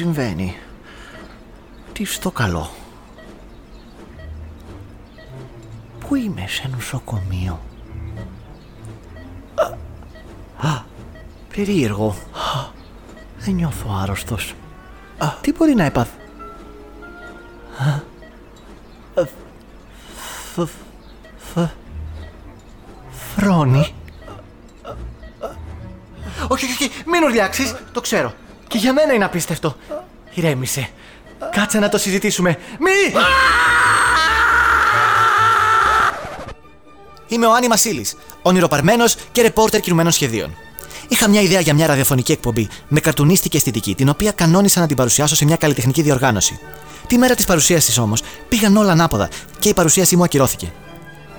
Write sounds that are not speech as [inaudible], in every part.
τι συμβαίνει; Τι στο καλό; Πού είμαι σε νοσοκομείο; Α, α, περίεργο. Α, δεν νιώθω άρρωστος. Α, τι μπορεί να έπαθ; Α, α, φ, φ, φρόνη. Όχι, όχι, όχι, μην ουρλιάξεις, το ξέρω. Και για μένα είναι απίστευτο. Ηρέμησε. Κάτσε να το συζητήσουμε. Μη! Είμαι ο Άννη Μασίλης, ονειροπαρμένος και ρεπόρτερ κινουμένων σχεδίων. Είχα μια ιδέα για μια ραδιοφωνική εκπομπή με καρτουνίστικη αισθητική, την οποία κανόνισα να την παρουσιάσω σε μια καλλιτεχνική διοργάνωση. Τη μέρα της παρουσίασης όμως πήγαν όλα ανάποδα και η παρουσίασή μου ακυρώθηκε.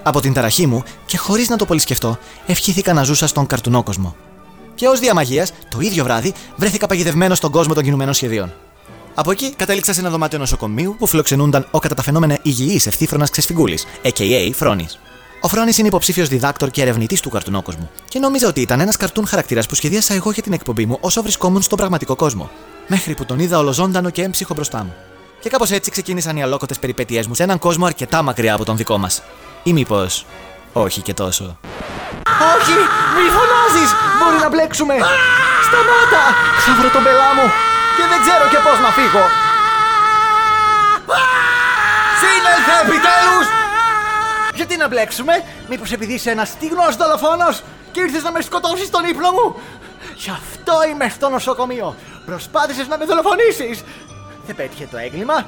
Από την ταραχή μου και χωρίς να το πολύ σκεφτώ, ευχήθηκα να ζούσα στον καρτουνόκοσμο. Και ως διαμαγείας, το ίδιο βράδυ βρέθηκα παγιδευμένος στον κόσμο των κινουμένων σχεδίων. Από εκεί κατέληξα σε ένα δωμάτιο νοσοκομείου που φιλοξενούνταν ο κατά τα φαινόμενα υγιή ευθύφρονα ξεσφυγγούλη, a.k.a. Φρόνης. Ο Φρόνης είναι υποψήφιος διδάκτορ και ερευνητής του καρτουνόκοσμου. Και νόμιζα ότι ήταν ένας καρτούν χαρακτήρας που σχεδίασα εγώ για την εκπομπή μου όσο βρισκόμουν στον πραγματικό κόσμο. Μέχρι που τον είδα ολοζώντανο και έμψυχο μπροστά μου. Και κάπως έτσι ξεκίνησαν οι αλόκοτες περιπέτειές μου σε έναν κόσμο αρκετά μακριά από τον δικό μας. Ή μήπως. Όχι και τόσο. Όχι! Μη φωνάζεις! Μπορεί να μπλέξουμε! Σταμάτα! Θα βρω τον πελά μου! Και δεν ξέρω και πώς να φύγω! Σύνελθε επιτέλους! Γιατί να μπλέξουμε, Μήπως επειδή είσαι ένας στιγνός δολοφόνος και ήρθες να με σκοτώσεις στον ύπνο μου! Γι' αυτό είμαι στο νοσοκομείο! Προσπάθησες να με δολοφονήσεις! Δεν πέτυχε το έγκλημα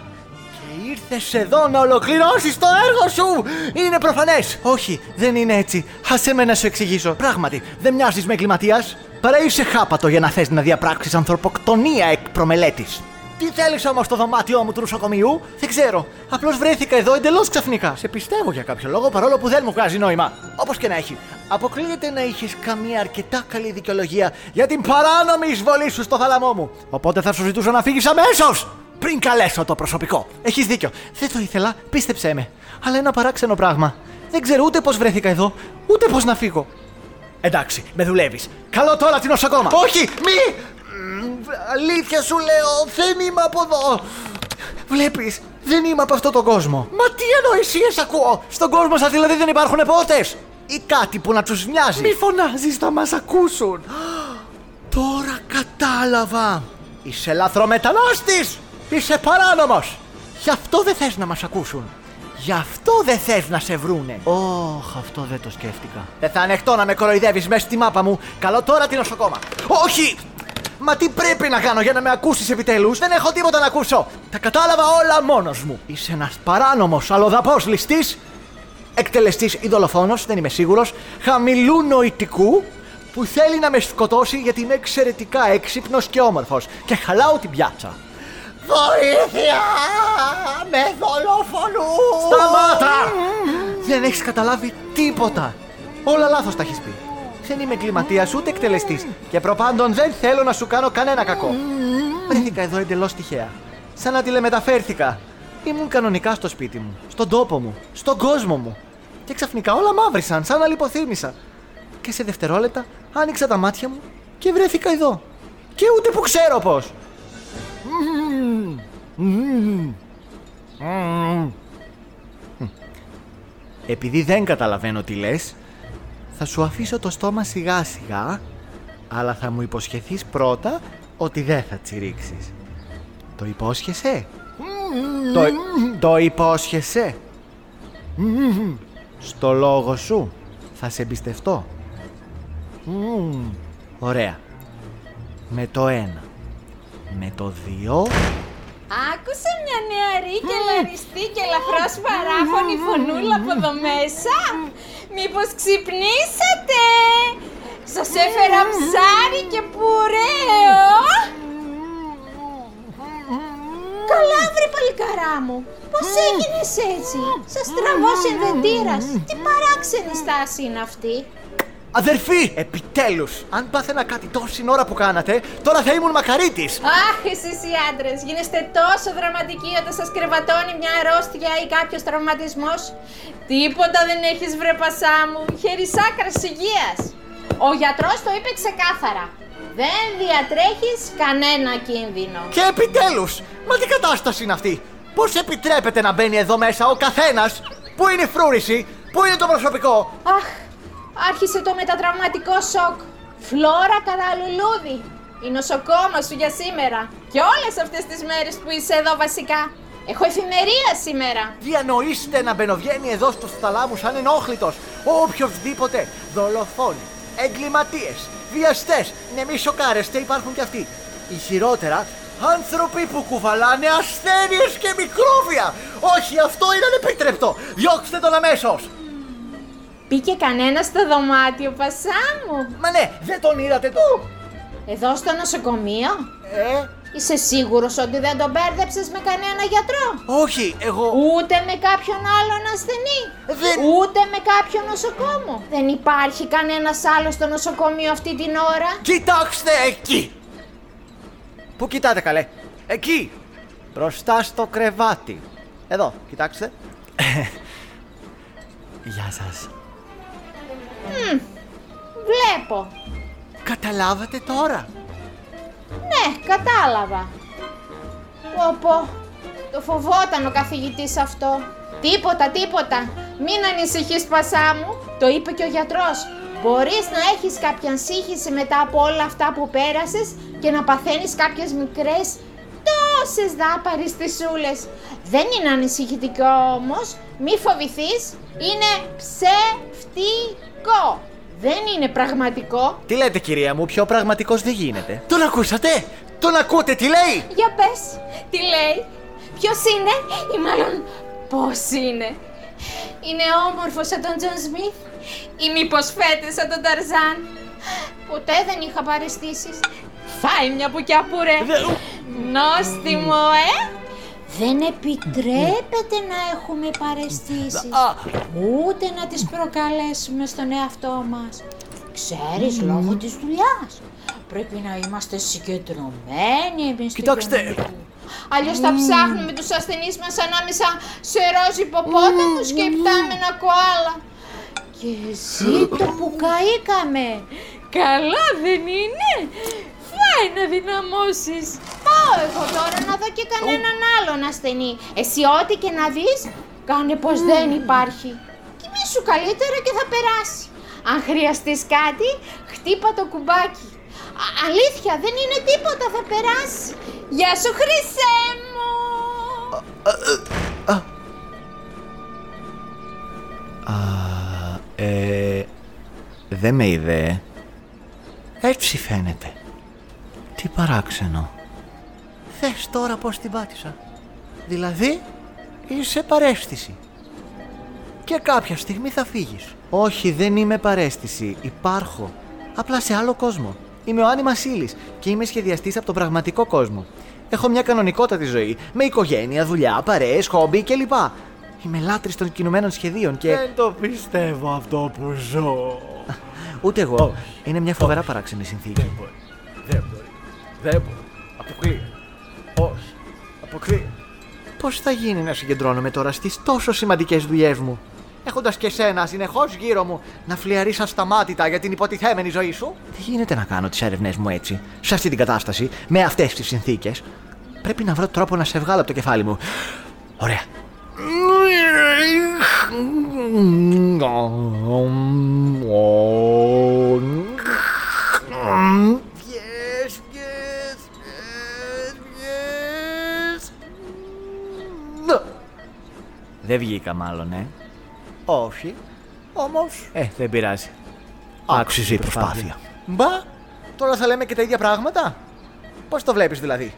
και ήρθες εδώ να ολοκληρώσεις το έργο σου! Είναι προφανές! Όχι, δεν είναι έτσι. Άσε με να σου εξηγήσω. Πράγματι, δεν μοιάζεις με εγκληματίας. Παρά είσαι χάπατο για να θες να διαπράξεις ανθρωποκτονία εκ προμελέτης. Τι θέλεις όμως στο δωμάτιό μου του νοσοκομείου, δεν ξέρω. Απλώς βρέθηκα εδώ εντελώς ξαφνικά. Σε πιστεύω για κάποιο λόγο παρόλο που δεν μου βγάζει νόημα. Όπως και να έχει. Αποκλείεται να είχες καμία αρκετά καλή δικαιολογία για την παράνομη εισβολή σου στο θάλαμό μου. Οπότε θα σου ζητούσα να φύγεις αμέσως! Πριν καλέσω το προσωπικό. Έχεις δίκιο. Δεν το ήθελα, πίστεψέ με. Αλλά ένα παράξενο πράγμα. Δεν ξέρω ούτε πώς βρέθηκα εδώ, ούτε πώς να φύγω. Εντάξει, με δουλεύεις. Καλό τώρα την νοσοκόμα. Όχι, μη! Μ, Αλήθεια σου λέω, δεν είμαι από εδώ. Βλέπεις, δεν είμαι από αυτόν τον κόσμο. Μα τι ανοησίε ακούω. Στον κόσμο σας δηλαδή δεν υπάρχουν πότες. Ή κάτι που να τους μοιάζει. Μη φωνάζεις, θα μας ακούσουν. Τώρα κατάλαβα. Είσαι λαθρομετανάστης! Είσαι παράνομος! Γι' αυτό δεν θες να μας ακούσουν. Γι' αυτό δεν θες να σε βρούνε. Ωχ, αυτό δεν το σκέφτηκα. Δεν θα ανεχτώ να με κοροϊδεύεις μέσα στη μάπα μου. Καλό τώρα την νοσοκόμα. Όχι! Μα τι πρέπει να κάνω για να με ακούσεις επιτέλους; Δεν έχω τίποτα να ακούσω. Τα κατάλαβα όλα μόνος μου. Είσαι ένας παράνομος αλλοδαπός ληστής. Εκτελεστής ή δολοφόνος, δεν είμαι σίγουρος. Χαμηλού νοητικού που θέλει να με σκοτώσει γιατί είμαι εξαιρετικά έξυπνος και όμορφος και χαλάω την πιάτσα. Βοήθεια! Με δολοφονούν! Σταμάτα! Δεν έχεις καταλάβει τίποτα. Όλα λάθος τα έχεις πει. Δεν είμαι εγκληματίας ούτε εκτελεστής και προπάντων δεν θέλω να σου κάνω κανένα κακό. Βρέθηκα εδώ εντελώς τυχαία. Σαν να τηλεμεταφέρθηκα. Ήμουν κανονικά στο σπίτι μου, στον τόπο μου, στον κόσμο μου. Και ξαφνικά όλα μαύρισαν, σαν να λιποθύμησα. Και σε δευτερόλεπτα άνοιξα τα μάτια μου και βρέθηκα εδώ. Και ούτε που ξέρω πώς. Επειδή δεν καταλαβαίνω τι λες, θα σου αφήσω το στόμα σιγά σιγά, αλλά θα μου υποσχεθείς πρώτα ότι δεν θα τσιρίξεις. Το υπόσχεσαι; Το, το υπόσχεσαι; Στο λόγο σου θα σε εμπιστευτώ. Μμμ, Ωραία. Με το ένα. Με το δύο. Άκουσα μια νεαρή και λαριστή και ελαφρώς παράφωνη φωνούλα από εδώ μέσα. Μήπως ξυπνήσατε; Σας έφερα ψάρι και πουρέο. Καλά βρε παλικαρά μου. Πώς έγινες έτσι; Σας τραβώ συνδετήρας. Τι παράξενη στάση είναι αυτή. Αδερφή! Επιτέλους! Αν πάθαινα κάτι τόση ώρα που κάνατε, τώρα θα ήμουν μακαρίτης! Αχ, εσείς οι άντρες, γίνεστε τόσο δραματικοί όταν σας κρεβατώνει μια αρρώστια ή κάποιος τραυματισμός. Τίποτα δεν έχεις βρε πασά μου, χερισάκρας υγείας. Ο γιατρός το είπε ξεκάθαρα. Δεν διατρέχεις κανένα κίνδυνο. Και επιτέλους! Μα τι κατάσταση είναι αυτή! Πώς επιτρέπεται να μπαίνει εδώ μέσα ο καθένας! Πού είναι η φρούρηση, Πού είναι το προσωπικό! Αχ, άρχισε το μετατραυματικό σοκ. Φλόρα καραλουλούδι. Η νοσοκόμα σου για σήμερα. Και όλες αυτές τις μέρες που είσαι εδώ βασικά. Έχω εφημερία σήμερα. Διανοείστε να μπαινοβγαίνει εδώ στους θαλάμους ανενόχλητος οποιοδήποτε δολοφόνοι, εγκληματίες, βιαστές, ναι μη σοκάρεστε υπάρχουν κι αυτοί. Ή χειρότερα, άνθρωποι που κουβαλάνε ασθένειες και μικρόβια. Όχι, αυτό είναι ανεπίτρεπτο. Διώξτε τον αμέσως. Μπήκε κανένας στο δωμάτιο, πασά μου. Μα ναι, δεν τον είδατε του. Εδώ στο νοσοκομείο; Ε, Είσαι σίγουρος ότι δεν τον μπέρδεψες με κανένα γιατρό; όχι, εγώ... Ούτε με κάποιον άλλον ασθενή; Δεν- Ούτε με κάποιον νοσοκόμο; Δεν υπάρχει κανένας άλλος στο νοσοκομείο αυτή την ώρα; Κοιτάξτε εκεί! Πού κοιτάτε καλέ; Εκεί! Μπροστά στο κρεβάτι. Εδώ, κοιτάξτε. [laughs] Γεια σας. Βλέπω. Καταλάβατε τώρα. Ναι, κατάλαβα. Πω πω, το φοβόταν ο καθηγητής αυτό. Τίποτα, τίποτα. Μην ανησυχείς πασά μου, το είπε και ο γιατρός. Μπορείς να έχεις κάποια σύγχυση μετά από όλα αυτά που πέρασες και να παθαίνεις κάποιες μικρές τόσες δάπαριστησούλες. Δεν είναι ανησυχητικό όμως, μη φοβηθείς, είναι ψευτικό. Δεν είναι πραγματικό. Τι λέτε κυρία μου, πιο πραγματικός δεν γίνεται. Τον ακούσατε! Τον ακούτε, τι λέει! Για πες, τι λέει, ποιος είναι; Ή μάλλον πώς είναι; Είναι όμορφος σαν τον Τζον Σμιθ; Ή μήπως φέτες σαν τον Ταρζάν; Ποτέ δεν είχα παραισθήσεις. Φάε μια μπουκιά πουρέ. Δε- Νόστιμο, ε! Δεν επιτρέπεται να έχουμε παραισθήσεις. Α, Ούτε να τις προκαλέσουμε στον εαυτό μας. Ξέρεις, λόγω της δουλειάς. Πρέπει να είμαστε συγκεντρωμένοι εμείς στην Κοιτάξτε. κοινωνία. Αλλιώς θα ψάχνουμε τους ασθενείς μας ανάμεσα σε ροζ υποπόταμους και υπτάμενα κοάλα. Και ζήτω [coughs] που καήκαμε. Καλά δεν είναι. Φάει να δυναμώσεις. Πάω εγώ τώρα να δω και κανέναν άλλον ασθενή. Εσύ ό,τι και να δεις, κάνε πως δεν υπάρχει. Κοιμήσου καλύτερα και θα περάσει. Αν χρειαστείς κάτι, χτύπα το κουμπάκι. Α- αλήθεια, δεν είναι τίποτα, θα περάσει. Γεια σου, Χρυσέ μου! ε, δεν με είδε. Έτσι φαίνεται. Τι παράξενο. Θες τώρα πώς την πάτησα. Δηλαδή, είσαι παρέστηση. Και κάποια στιγμή θα φύγεις. Όχι, δεν είμαι παρέστηση. Υπάρχω. Απλά σε άλλο κόσμο. Είμαι ο Άννη Μασίλης και είμαι σχεδιαστής από τον πραγματικό κόσμο. Έχω μια κανονικότατη ζωή, με οικογένεια, δουλειά, παρέες, χόμπι κλπ. Είμαι λάτρης των κινουμένων σχεδίων και... Δεν το πιστεύω αυτό που ζω. Ούτε εγώ. Είναι μια φοβερά παράξενη συνθήκη. Δεν μπορεί. Δεν μπορεί. Δεν μπορεί. Αποκλείεται. Όχι. Αποκλείεται. Πώ θα γίνει να συγκεντρώνομαι τώρα στι τόσο σημαντικέ δουλειέ μου, έχοντα και σένα συνεχώ γύρω μου να φλιαρεί ασταμάτητα για την υποτιθέμενη ζωή σου. Δεν γίνεται να κάνω τι έρευνέ μου έτσι, σε αυτή την κατάσταση, με αυτέ τι συνθήκε. Πρέπει να βρω τρόπο να σε βγάλω από το κεφάλι μου. Ωραία. Δεν βγήκα μάλλον, ε. Όχι. Όμως... Ε, δεν πειράζει. Άξιζε η προσπάθεια. Μπα, τώρα θα λέμε και τα ίδια πράγματα. Πώς το βλέπεις δηλαδή;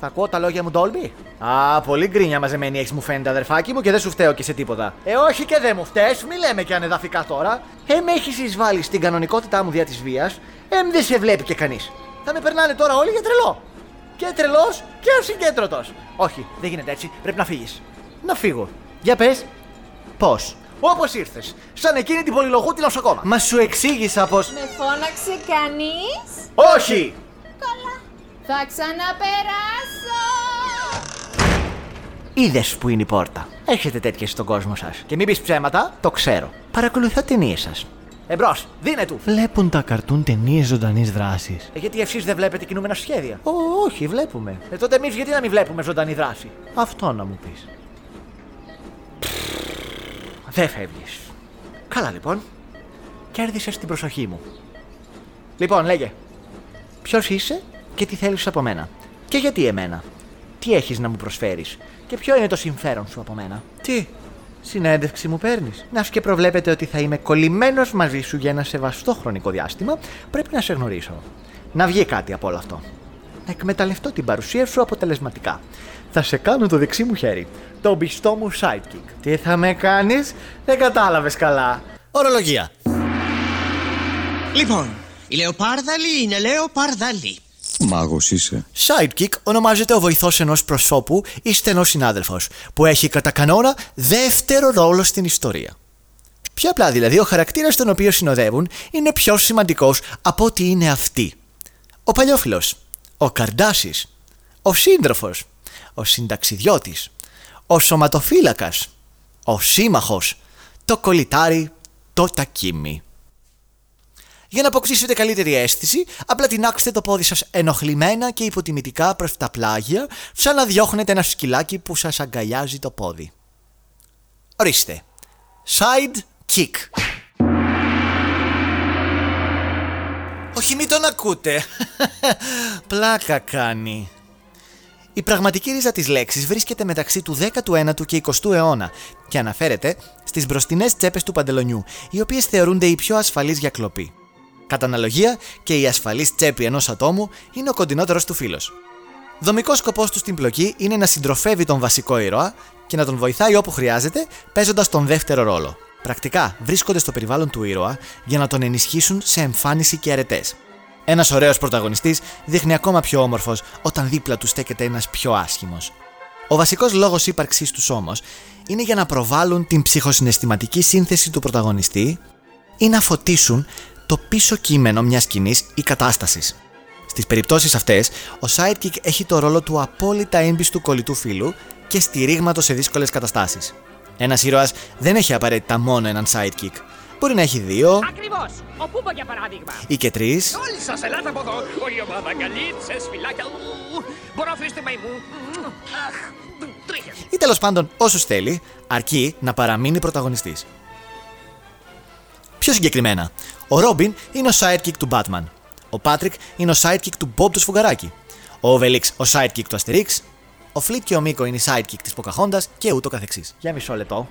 Θα ακούω τα λόγια μου Ντόλμπι. Α, πολύ γκρίνια μαζεμένη έχεις μου φαίνεται, αδερφάκι μου, και δεν σου φταίω και σε τίποτα. Ε, όχι και δεν μου φταίς, μη λέμε και ανεδαφικά τώρα. Ε, με έχεις εισβάλει στην κανονικότητά μου δια της βίας. Ε, δεν σε βλέπει και κανείς. Θα με περνάνε τώρα όλοι για τρελό. Και τρελός και ασυγκέντρωτος. Όχι, δεν γίνεται έτσι. Πρέπει να φύγεις. Να φύγω. Για πες. Πώς; Όπως ήρθες. Σαν εκείνη την πολυλογού την νοσοκόμα. Μα σου εξήγησα πω. Με φώναξε κανείς; Όχι! Καλά. Θα ξαναπεράσω. Είδες που είναι η πόρτα. Έχετε τέτοιε στον κόσμο σας. Και μην πεις ψέματα, το ξέρω. Παρακολουθώ ταινίες σας. Εμπρός, δίνε του. Βλέπουν τα καρτούν ταινίες ζωντανής δράσης. Ε, γιατί εσεί δεν βλέπετε κινούμενα σχέδια; όχι, βλέπουμε. Ε, τότε εμείς γιατί να μην βλέπουμε ζωντανή δράση; Αυτό να μου πεις. Δεν φεύγεις. Καλά λοιπόν. Κέρδισες την προσοχή μου. Λοιπόν, λέγε. Ποιος είσαι και τι θέλεις από μένα; Και γιατί εμένα; Τι έχεις να μου προσφέρεις; Και ποιο είναι το συμφέρον σου από μένα; Τι, Συνέντευξη μου παίρνεις; Να και προβλέπετε ότι θα είμαι κολλημένος μαζί σου για ένα σεβαστό χρονικό διάστημα, πρέπει να σε γνωρίσω. Να βγει κάτι από όλο αυτό. Να εκμεταλλευτώ την παρουσία σου αποτελεσματικά. Θα σε κάνω το δεξί μου χέρι. Το πιστό μου sidekick. Τι θα με κάνεις, δεν κατάλαβες καλά. ορολογία. Λοιπόν, η Λεοπάρδαλη είναι Λεοπάρδαλη. Μάγος είσαι. Sidekick ονομάζεται ο βοηθός ενός προσώπου ή στενός συνάδελφος, που έχει κατά κανόνα δεύτερο ρόλο στην ιστορία. Πιο απλά δηλαδή, ο χαρακτήρας τον οποίο συνοδεύουν είναι πιο σημαντικός από ότι είναι αυτοί. Ο παλιόφιλος, ο καρδάση, ο σύντροφος, ο συνταξιδιώτης, ο σωματοφύλακας, ο σύμμαχος, το κολλητάρι, το τακίμι. Για να αποκτήσετε καλύτερη αίσθηση, απλά τεινάξτε το πόδι σας ενοχλημένα και υποτιμητικά προς τα πλάγια, σαν να διώχνετε ένα σκυλάκι που σας αγκαλιάζει το πόδι. Ορίστε. Side kick. Όχι μην τον ακούτε. [laughs] Πλάκα κάνει. Η πραγματική ρίζα της λέξης βρίσκεται μεταξύ του 19ου και 20ου αιώνα και αναφέρεται στις μπροστινές τσέπες του παντελονιού, οι οποίες θεωρούνται οι πιο ασφαλείς για κλοπή. Κατά αναλογία και η ασφαλής τσέπη ενός ατόμου είναι ο κοντινότερος του φίλος. Δομικός σκοπός του στην πλοκή είναι να συντροφεύει τον βασικό ήρωα και να τον βοηθάει όπου χρειάζεται, παίζοντας τον δεύτερο ρόλο. Πρακτικά βρίσκονται στο περιβάλλον του ήρωα για να τον ενισχύσουν σε εμφάνιση και αρετές. Ένας ωραίος πρωταγωνιστής δείχνει ακόμα πιο όμορφος όταν δίπλα του στέκεται ένας πιο άσχημος. Ο βασικός λόγος ύπαρξής τους όμως είναι για να προβάλλουν την ψυχοσυναισθηματική σύνθεση του πρωταγωνιστή ή να φωτίσουν το πίσω κείμενο μιας σκηνής ή κατάστασης. Στις περιπτώσεις αυτές, ο sidekick έχει το ρόλο του απόλυτα έμπιστου κολλητού φίλου και στηρίγματος σε δύσκολες καταστάσεις. Ένας ήρωας δεν έχει απαραίτητα μόνο έναν sidekick. Μπορεί να έχει δύο Ακριβώς. Ο Πούπο για παράδειγμα. ή και τρεις, Όλοι σα ελάτε από εδώ. Όλη η ομάδα γκαλίτσε, φυλάκια. Ου, Μπορώ να αφήσετε μαϊμού. Αχ, τρίχες. ή τέλος πάντων όσους θέλει, αρκεί να παραμείνει πρωταγωνιστής. Πιο συγκεκριμένα, ο Ρόμπιν είναι ο sidekick του Batman. Ο Patrick είναι ο sidekick του Bob του Σφουγγαράκη. Ο Obelix ο sidekick του Asterix. Ο Flip και ο Μίκο είναι οι sidekick της Pocahontas και ούτω καθεξής. Για μισό λεπτό.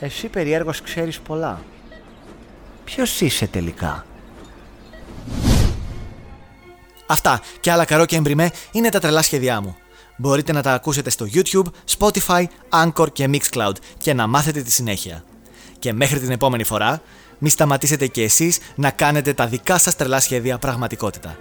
Εσύ περιέργως ξέρεις πολλά. Ποιος είσαι τελικά; Αυτά και άλλα καρό και εμπριμέ είναι τα τρελά σχέδιά μου. Μπορείτε να τα ακούσετε στο YouTube, Spotify, Anchor και Mixcloud και να μάθετε τη συνέχεια. Και μέχρι την επόμενη φορά, μη σταματήσετε και εσείς να κάνετε τα δικά σας τρελά σχέδια πραγματικότητα.